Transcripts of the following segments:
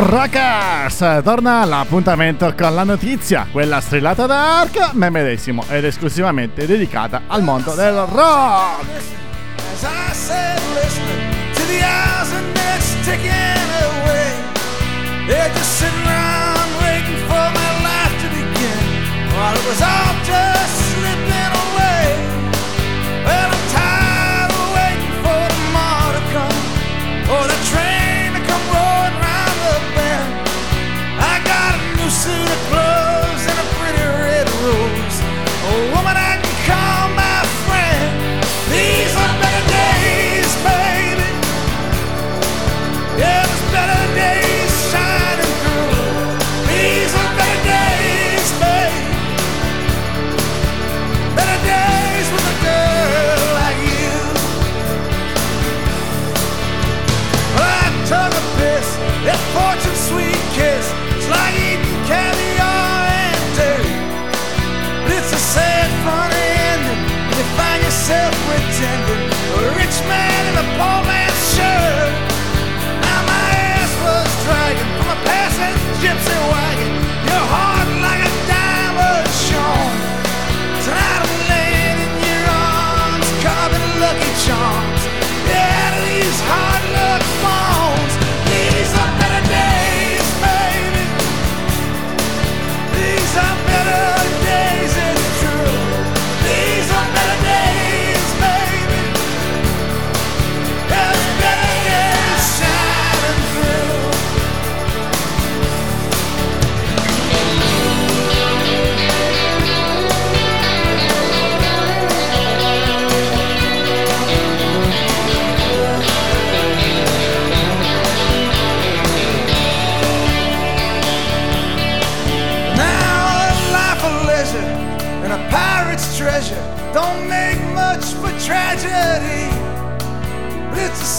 Rockers! Torna l'appuntamento con la notizia, quella strillata da Ark, me medesimo ed esclusivamente dedicata al mondo del rock! As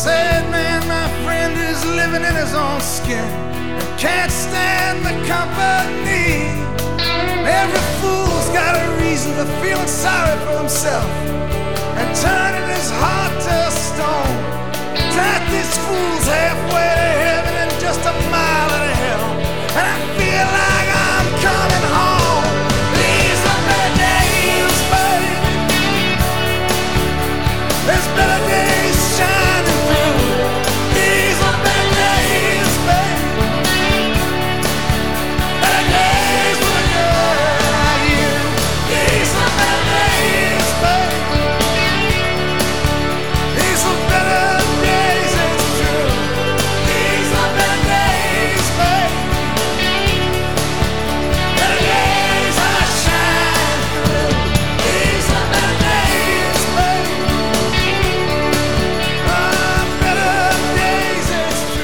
sad man, my friend, is living in his own skin can't stand the company. Every fool's got a reason for feeling sorry for himself and turning his heart to stone. Drive these fools halfway to heaven and just a mile out of hell.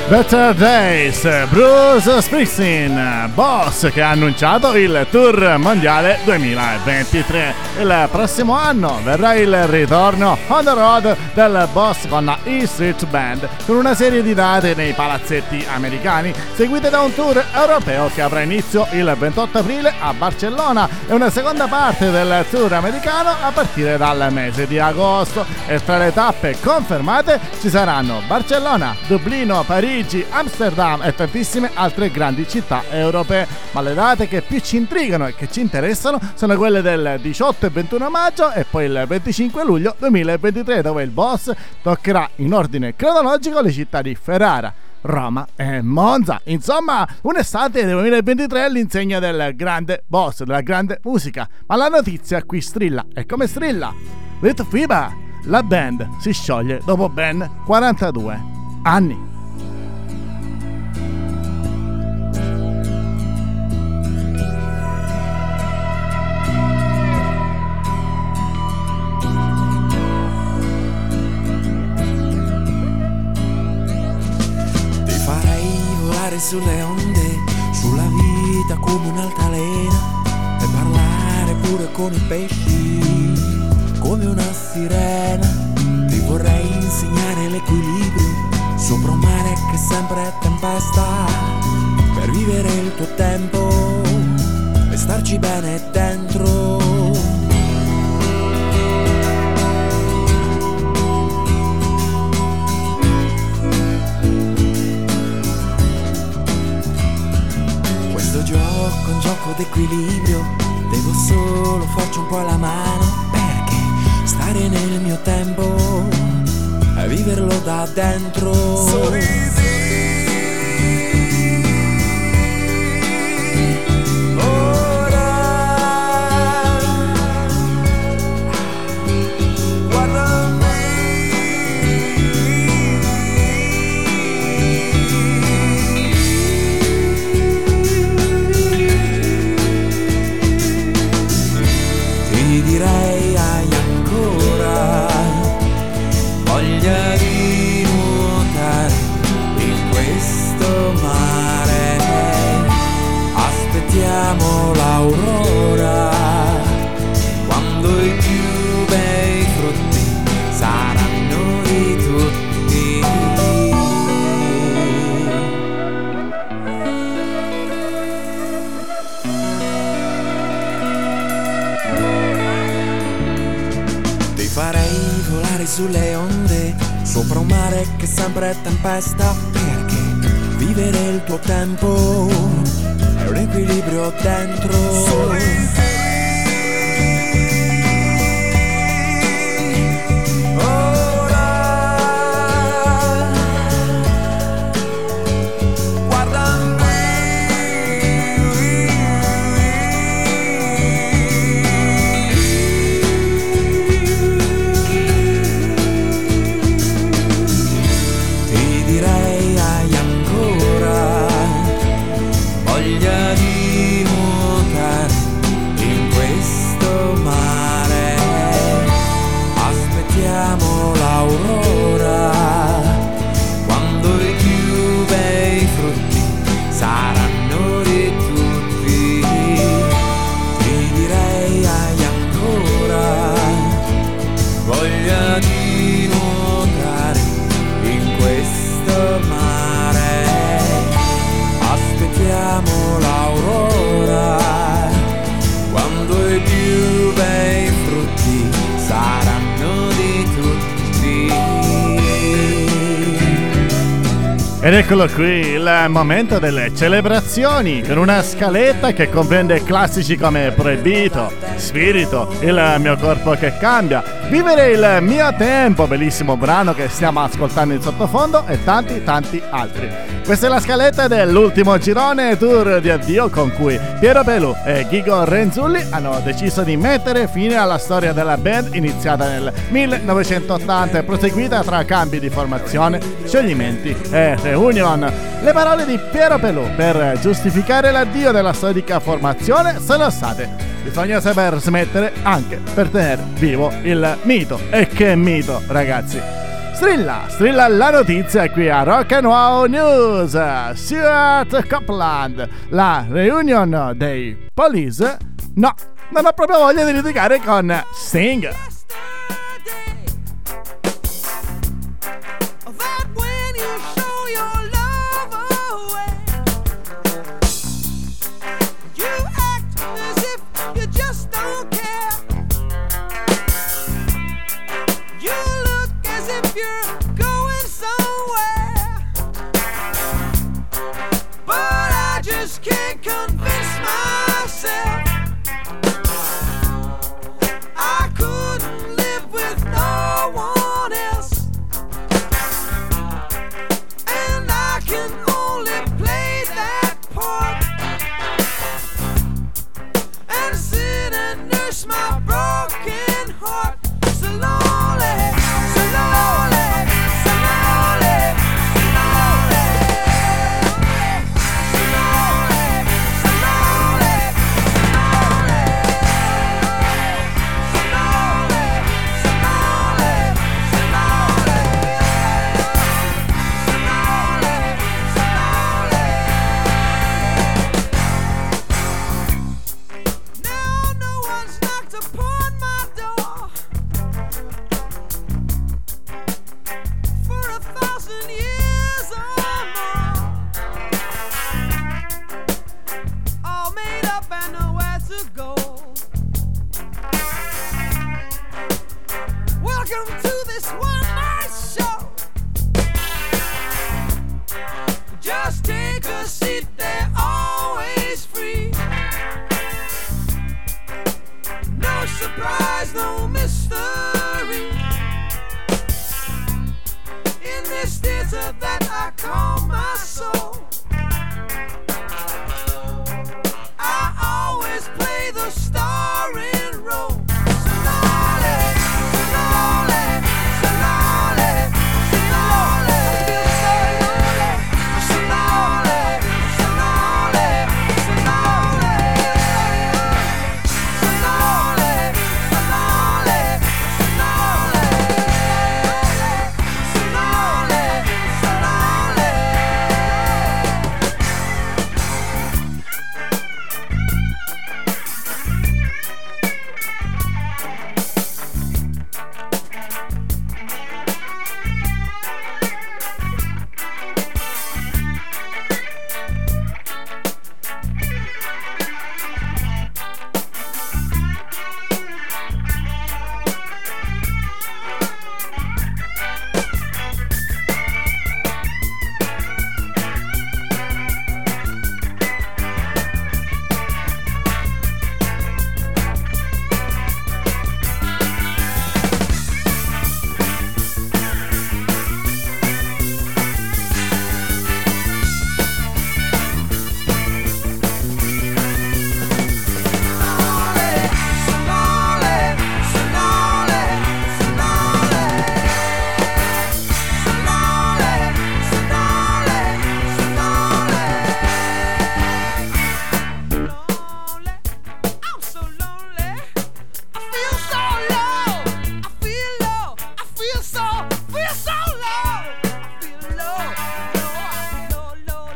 Better Days, Bruce Springsteen, boss che ha annunciato il tour mondiale 2023. Il prossimo anno verrà il ritorno on the road del boss con la E Street Band, con una serie di date nei palazzetti americani, seguite da un tour europeo che avrà inizio il 28 aprile a Barcellona e una seconda parte del tour americano a partire dal mese di agosto. E tra le tappe confermate ci saranno Barcellona, Dublino, Parigi, Amsterdam e tantissime altre grandi città europee. Ma le date che più ci intrigano e che ci interessano sono quelle del 18 e 21 maggio e poi il 25 luglio 2023 dove il boss toccherà in ordine cronologico le città di Ferrara, Roma e Monza. Insomma, un'estate del 2023 all'insegna del grande boss, della grande musica. Ma la notizia qui strilla. E come strilla? Little Fiba, la band si scioglie dopo ben 42 anni. Sulle onde, sulla vita come un'altalena e parlare pure con i pesci come una sirena. Ti vorrei insegnare l'equilibrio sopra un mare che sempre è tempesta per vivere il tuo tempo e starci bene dentro. D'equilibrio, devo solo farci un po' la mano perché stare nel mio tempo e viverlo da dentro. Sorrisi. Sempre tempesta, perché vivere il tuo tempo è un equilibrio dentro. Eccolo qui, il momento delle celebrazioni, con una scaletta che comprende classici come Proibito, Spirito, Il mio corpo che cambia, Vivere il mio tempo, bellissimo brano che stiamo ascoltando in sottofondo e tanti tanti altri. Questa è la scaletta dell'ultimo girone tour di addio con cui Piero Pelù e Gigo Renzulli hanno deciso di mettere fine alla storia della band iniziata nel 1980 e proseguita tra cambi di formazione, scioglimenti e reunion. Le parole di Piero Pelù per giustificare l'addio della storica formazione sono state bisogna saper smettere anche per tenere vivo il mito. E che mito, ragazzi! Strilla, strilla la notizia qui a Rock and Wow News. Stuart Copland, la reunion dei Police. No, non ho proprio voglia di litigare con Sting.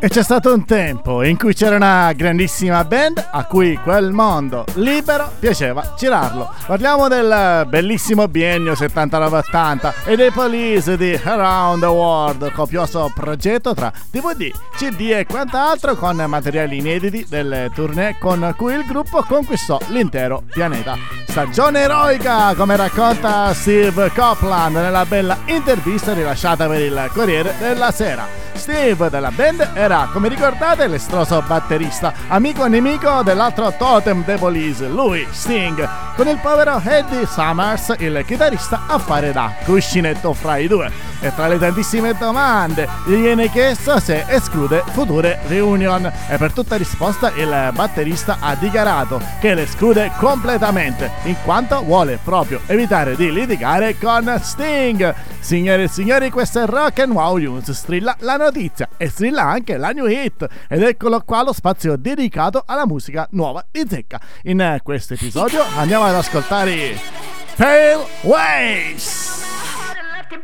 C'è stato un tempo in cui c'era una grandissima band a cui quel mondo libero piaceva girarlo. Parliamo del bellissimo biennio 79-80 e dei Police di Around the World, copioso progetto tra DVD, CD e quant'altro con materiali inediti delle tournée con cui il gruppo conquistò l'intero pianeta. Stagione eroica, come racconta Steve Copland nella bella intervista rilasciata per il Corriere della Sera. Steve della band era, come ricordate, l'estroso batterista, amico e nemico dell'altro totem dei Police, lui, Sting, con il povero Eddie Summers, il chitarrista, a fare da cuscinetto fra i due. E tra le tantissime domande gli viene chiesto se esclude future reunion e per tutta risposta il batterista ha dichiarato che le esclude completamente in quanto vuole proprio evitare di litigare con Sting. Signore e signori, questo è Rock and Wow News, strilla la notizia e strilla anche la new hit ed eccolo qua lo spazio dedicato alla musica nuova di Zecca. In questo episodio andiamo ad ascoltare Pale Waves. Do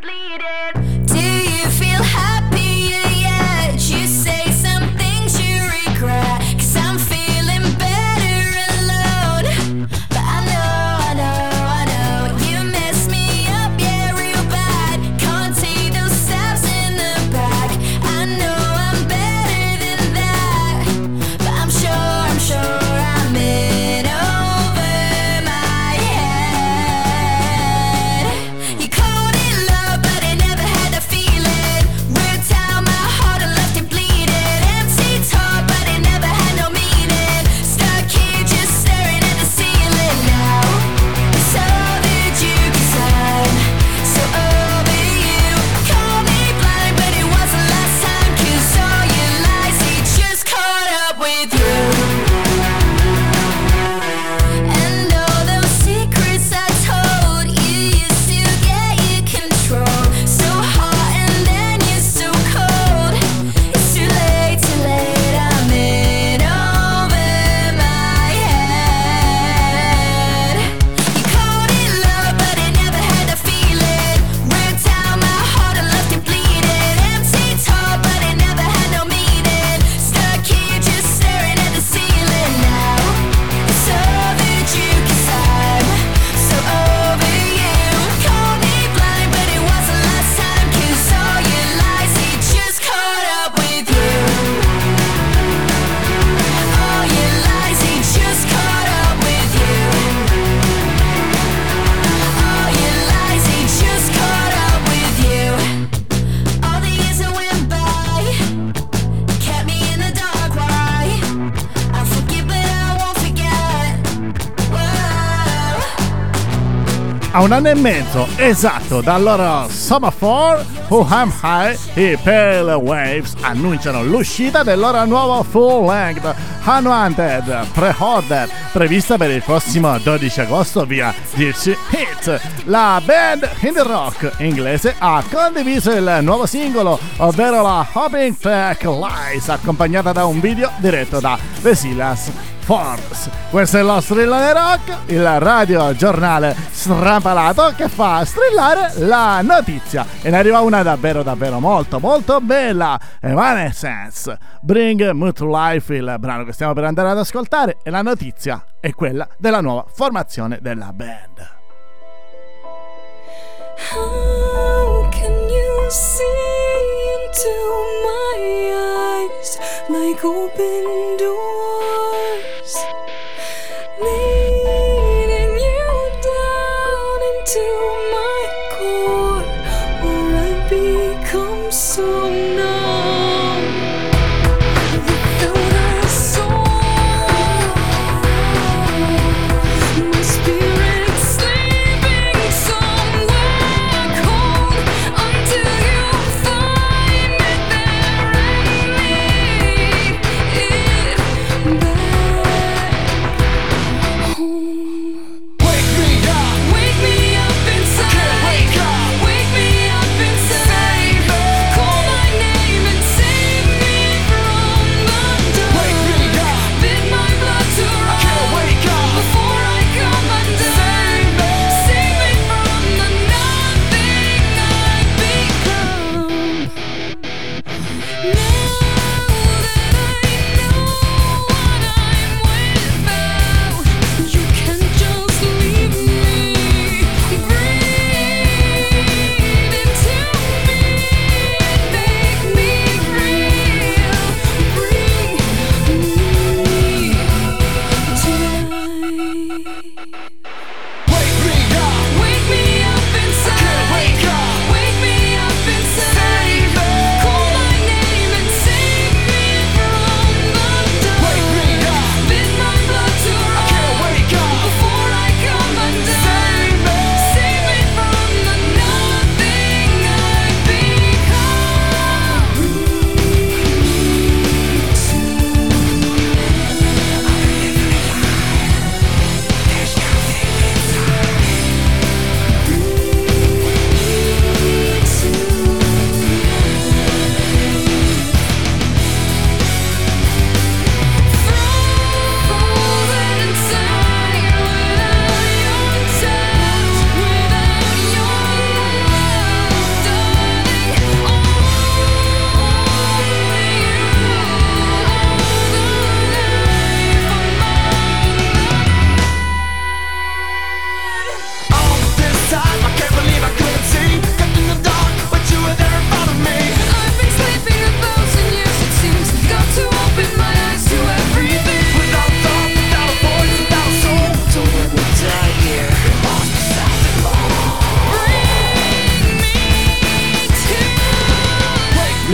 A un anno e mezzo esatto dal loro Summer 4, Who Am High, i Pale Waves annunciano l'uscita del loro nuovo full length Unwanted Pre-Order prevista per il prossimo 12 agosto via Dirci Hit. La band indie rock inglese ha condiviso il nuovo singolo, ovvero la Hopping Track Lies, accompagnata da un video diretto da The Silas Forbes. Questo è lo strillone rock, il radio giornale strampalato che fa strillare la notizia. E ne arriva una davvero davvero molto molto bella. Evanescence. Bring Me to Life, il brano che stiamo per andare ad ascoltare. E la notizia è quella della nuova formazione della band. How can you see into my eyes like open doors? Podcast.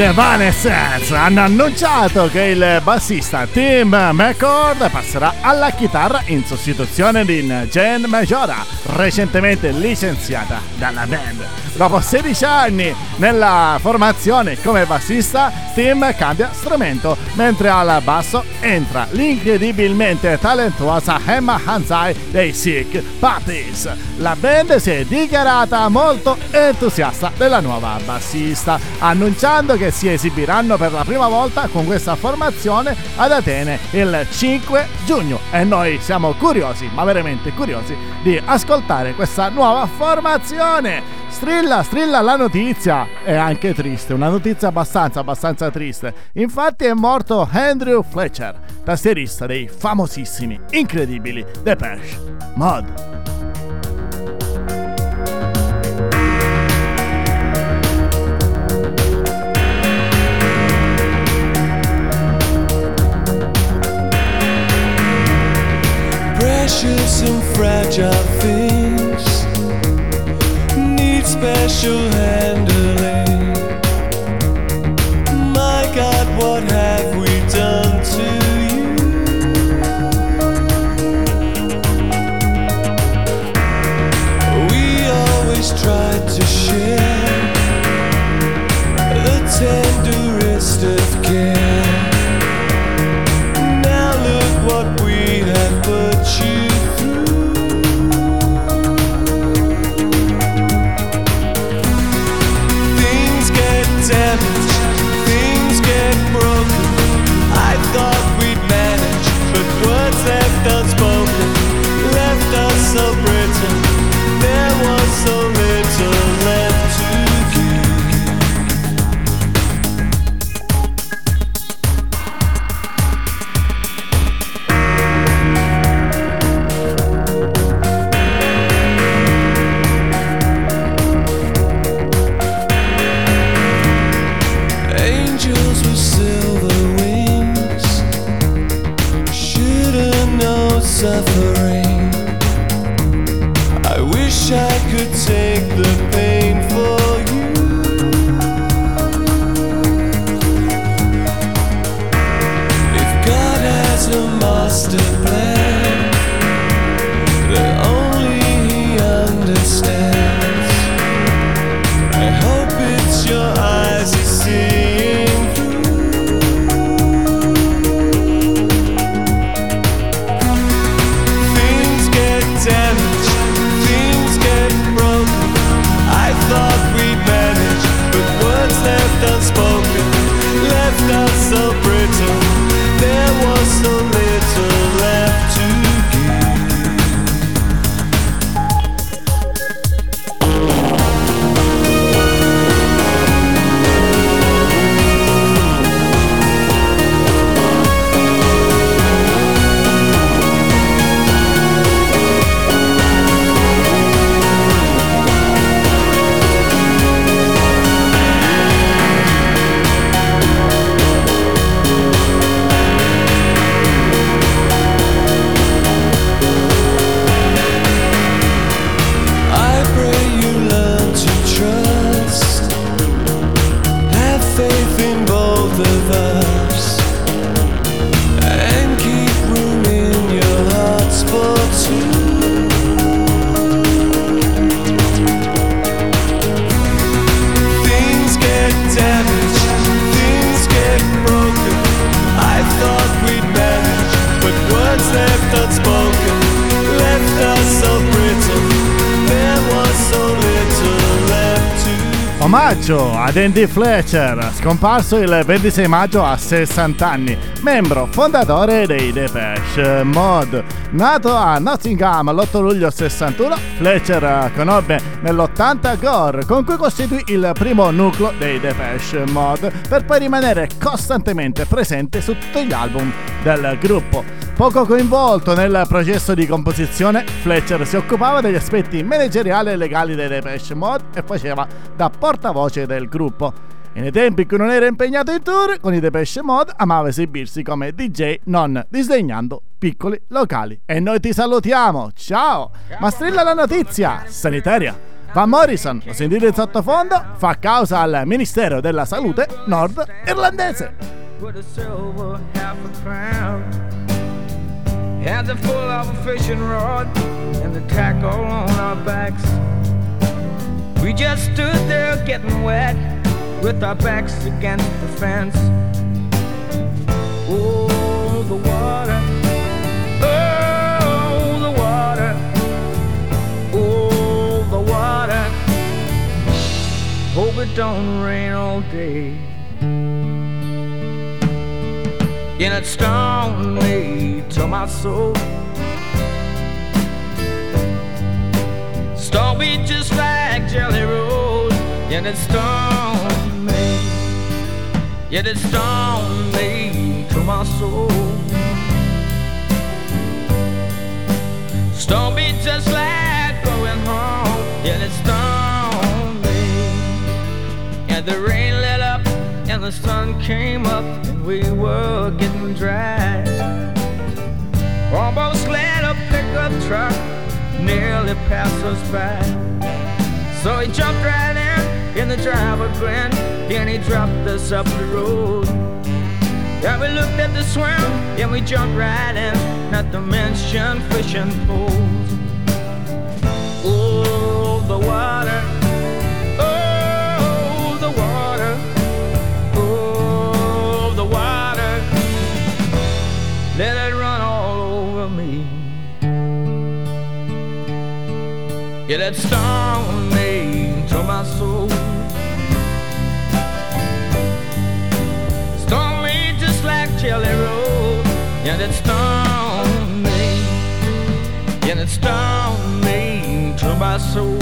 Evanescence hanno annunciato che il bassista Tim McCord passerà alla chitarra in sostituzione di Jen Majora, recentemente licenziata dalla band. Dopo 16 anni nella formazione come bassista, Tim cambia strumento, mentre al basso entra l'incredibilmente talentuosa Emma Hanzai dei Sick Puppies. La band si è dichiarata molto entusiasta della nuova bassista, annunciando che si esibiranno per la prima volta con questa formazione ad Atene il 5 giugno e noi siamo curiosi, ma veramente curiosi, di ascoltare questa nuova formazione. Strilla, strilla la notizia! È anche triste, una notizia abbastanza, abbastanza triste. Infatti è morto Andrew Fletcher, tastierista dei famosissimi, incredibili Depeche Mod. precious fragile things need special handling. My God, what have we done to you? We always tried to share the tenderest of suffering. I wish I could take the Omaggio ad Andy Fletcher, scomparso il 26 maggio a 60 anni, membro fondatore dei Depeche Mod. Nato a Nottingham l'8 luglio 61, Fletcher conobbe nell'80 Gore, con cui costituì il primo nucleo dei Depeche Mod, per poi rimanere costantemente presente su tutti gli album del gruppo. Poco coinvolto nel processo di composizione, Fletcher si occupava degli aspetti manageriali e legali dei Depeche Mod e faceva da portavoce del gruppo. E nei tempi in cui non era impegnato in tour con i Depeche Mod, amava esibirsi come DJ non disdegnando piccoli locali. E noi ti salutiamo, ciao! Ma strilla la notizia sanitaria! Van Morrison, lo sentite in sottofondo, fa causa al Ministero della Salute nord irlandese. Hands are full of a fishing rod and the tackle on our backs. We just stood there getting wet with our backs against the fence. Oh, the water. Oh, the water. Oh, the water. Hope it don't rain all day. and it stung me to my soul. Me just like Jelly Roll, and it stung. Yet it stung me to my soul. Stung me just like going home, yet it stung me. And the rain let up, and the sun came up, and we were getting dry. Almost let a pickup truck nearly pass us by. So he jumped right in, and the driver grinned, and he dropped us up the road. Yeah, we looked at the swim, and we jumped right in, not to mention fishing poles. Oh, the water. Oh, the water. Oh, the water. Let it run all over me. Yeah, that stung Yeah, that stung me. Yeah, that stung me to my soul.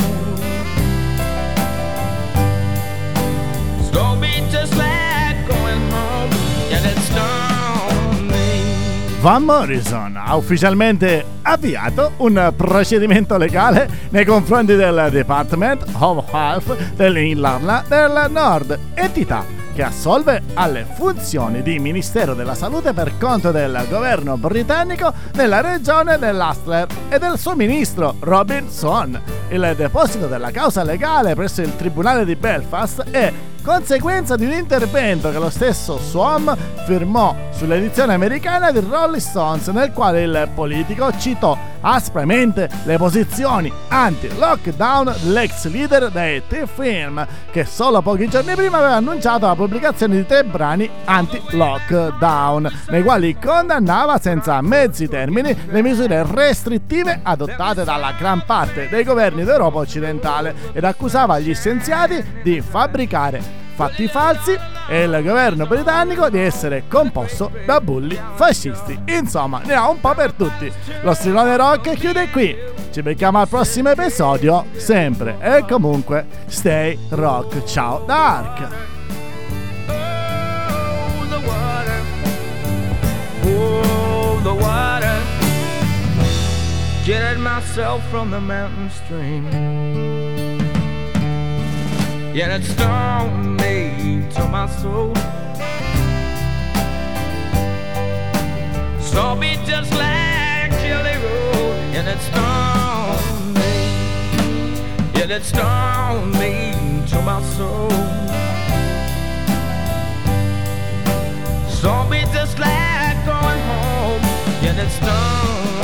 Stung me just like going home. Yeah, that stung me. Van Morrison ha ufficialmente avviato un procedimento legale nei confronti del Department of Health dell'Irlanda del Nord, entità che assolve alle funzioni di Ministero della Salute per conto del governo britannico nella regione dell'Astler e del suo ministro Robinson. Il deposito della causa legale presso il Tribunale di Belfast è conseguenza di un intervento che lo stesso Swam firmò sull'edizione americana di Rolling Stones nel quale il politico citò aspramente le posizioni anti-lockdown dell'ex leader dei T-Film che solo pochi giorni prima aveva annunciato la pubblicazione di tre brani anti-lockdown nei quali condannava senza mezzi termini le misure restrittive adottate dalla gran parte dei governi d'Europa occidentale ed accusava gli scienziati di fabbricare fatti falsi e il governo britannico di essere composto da bulli fascisti. Insomma, ne ha un po' per tutti. Lo strilone rock chiude qui. Ci becchiamo al prossimo episodio, sempre e comunque stay rock. Ciao da Ark. The water. The water. Getting myself from the mountain stream. Yeah, that stone made to my soul. Saw me just like Chili Road. Yeah, that stone made. Yeah, that stone made to my soul. Saw me just like going home. Yeah, that stone.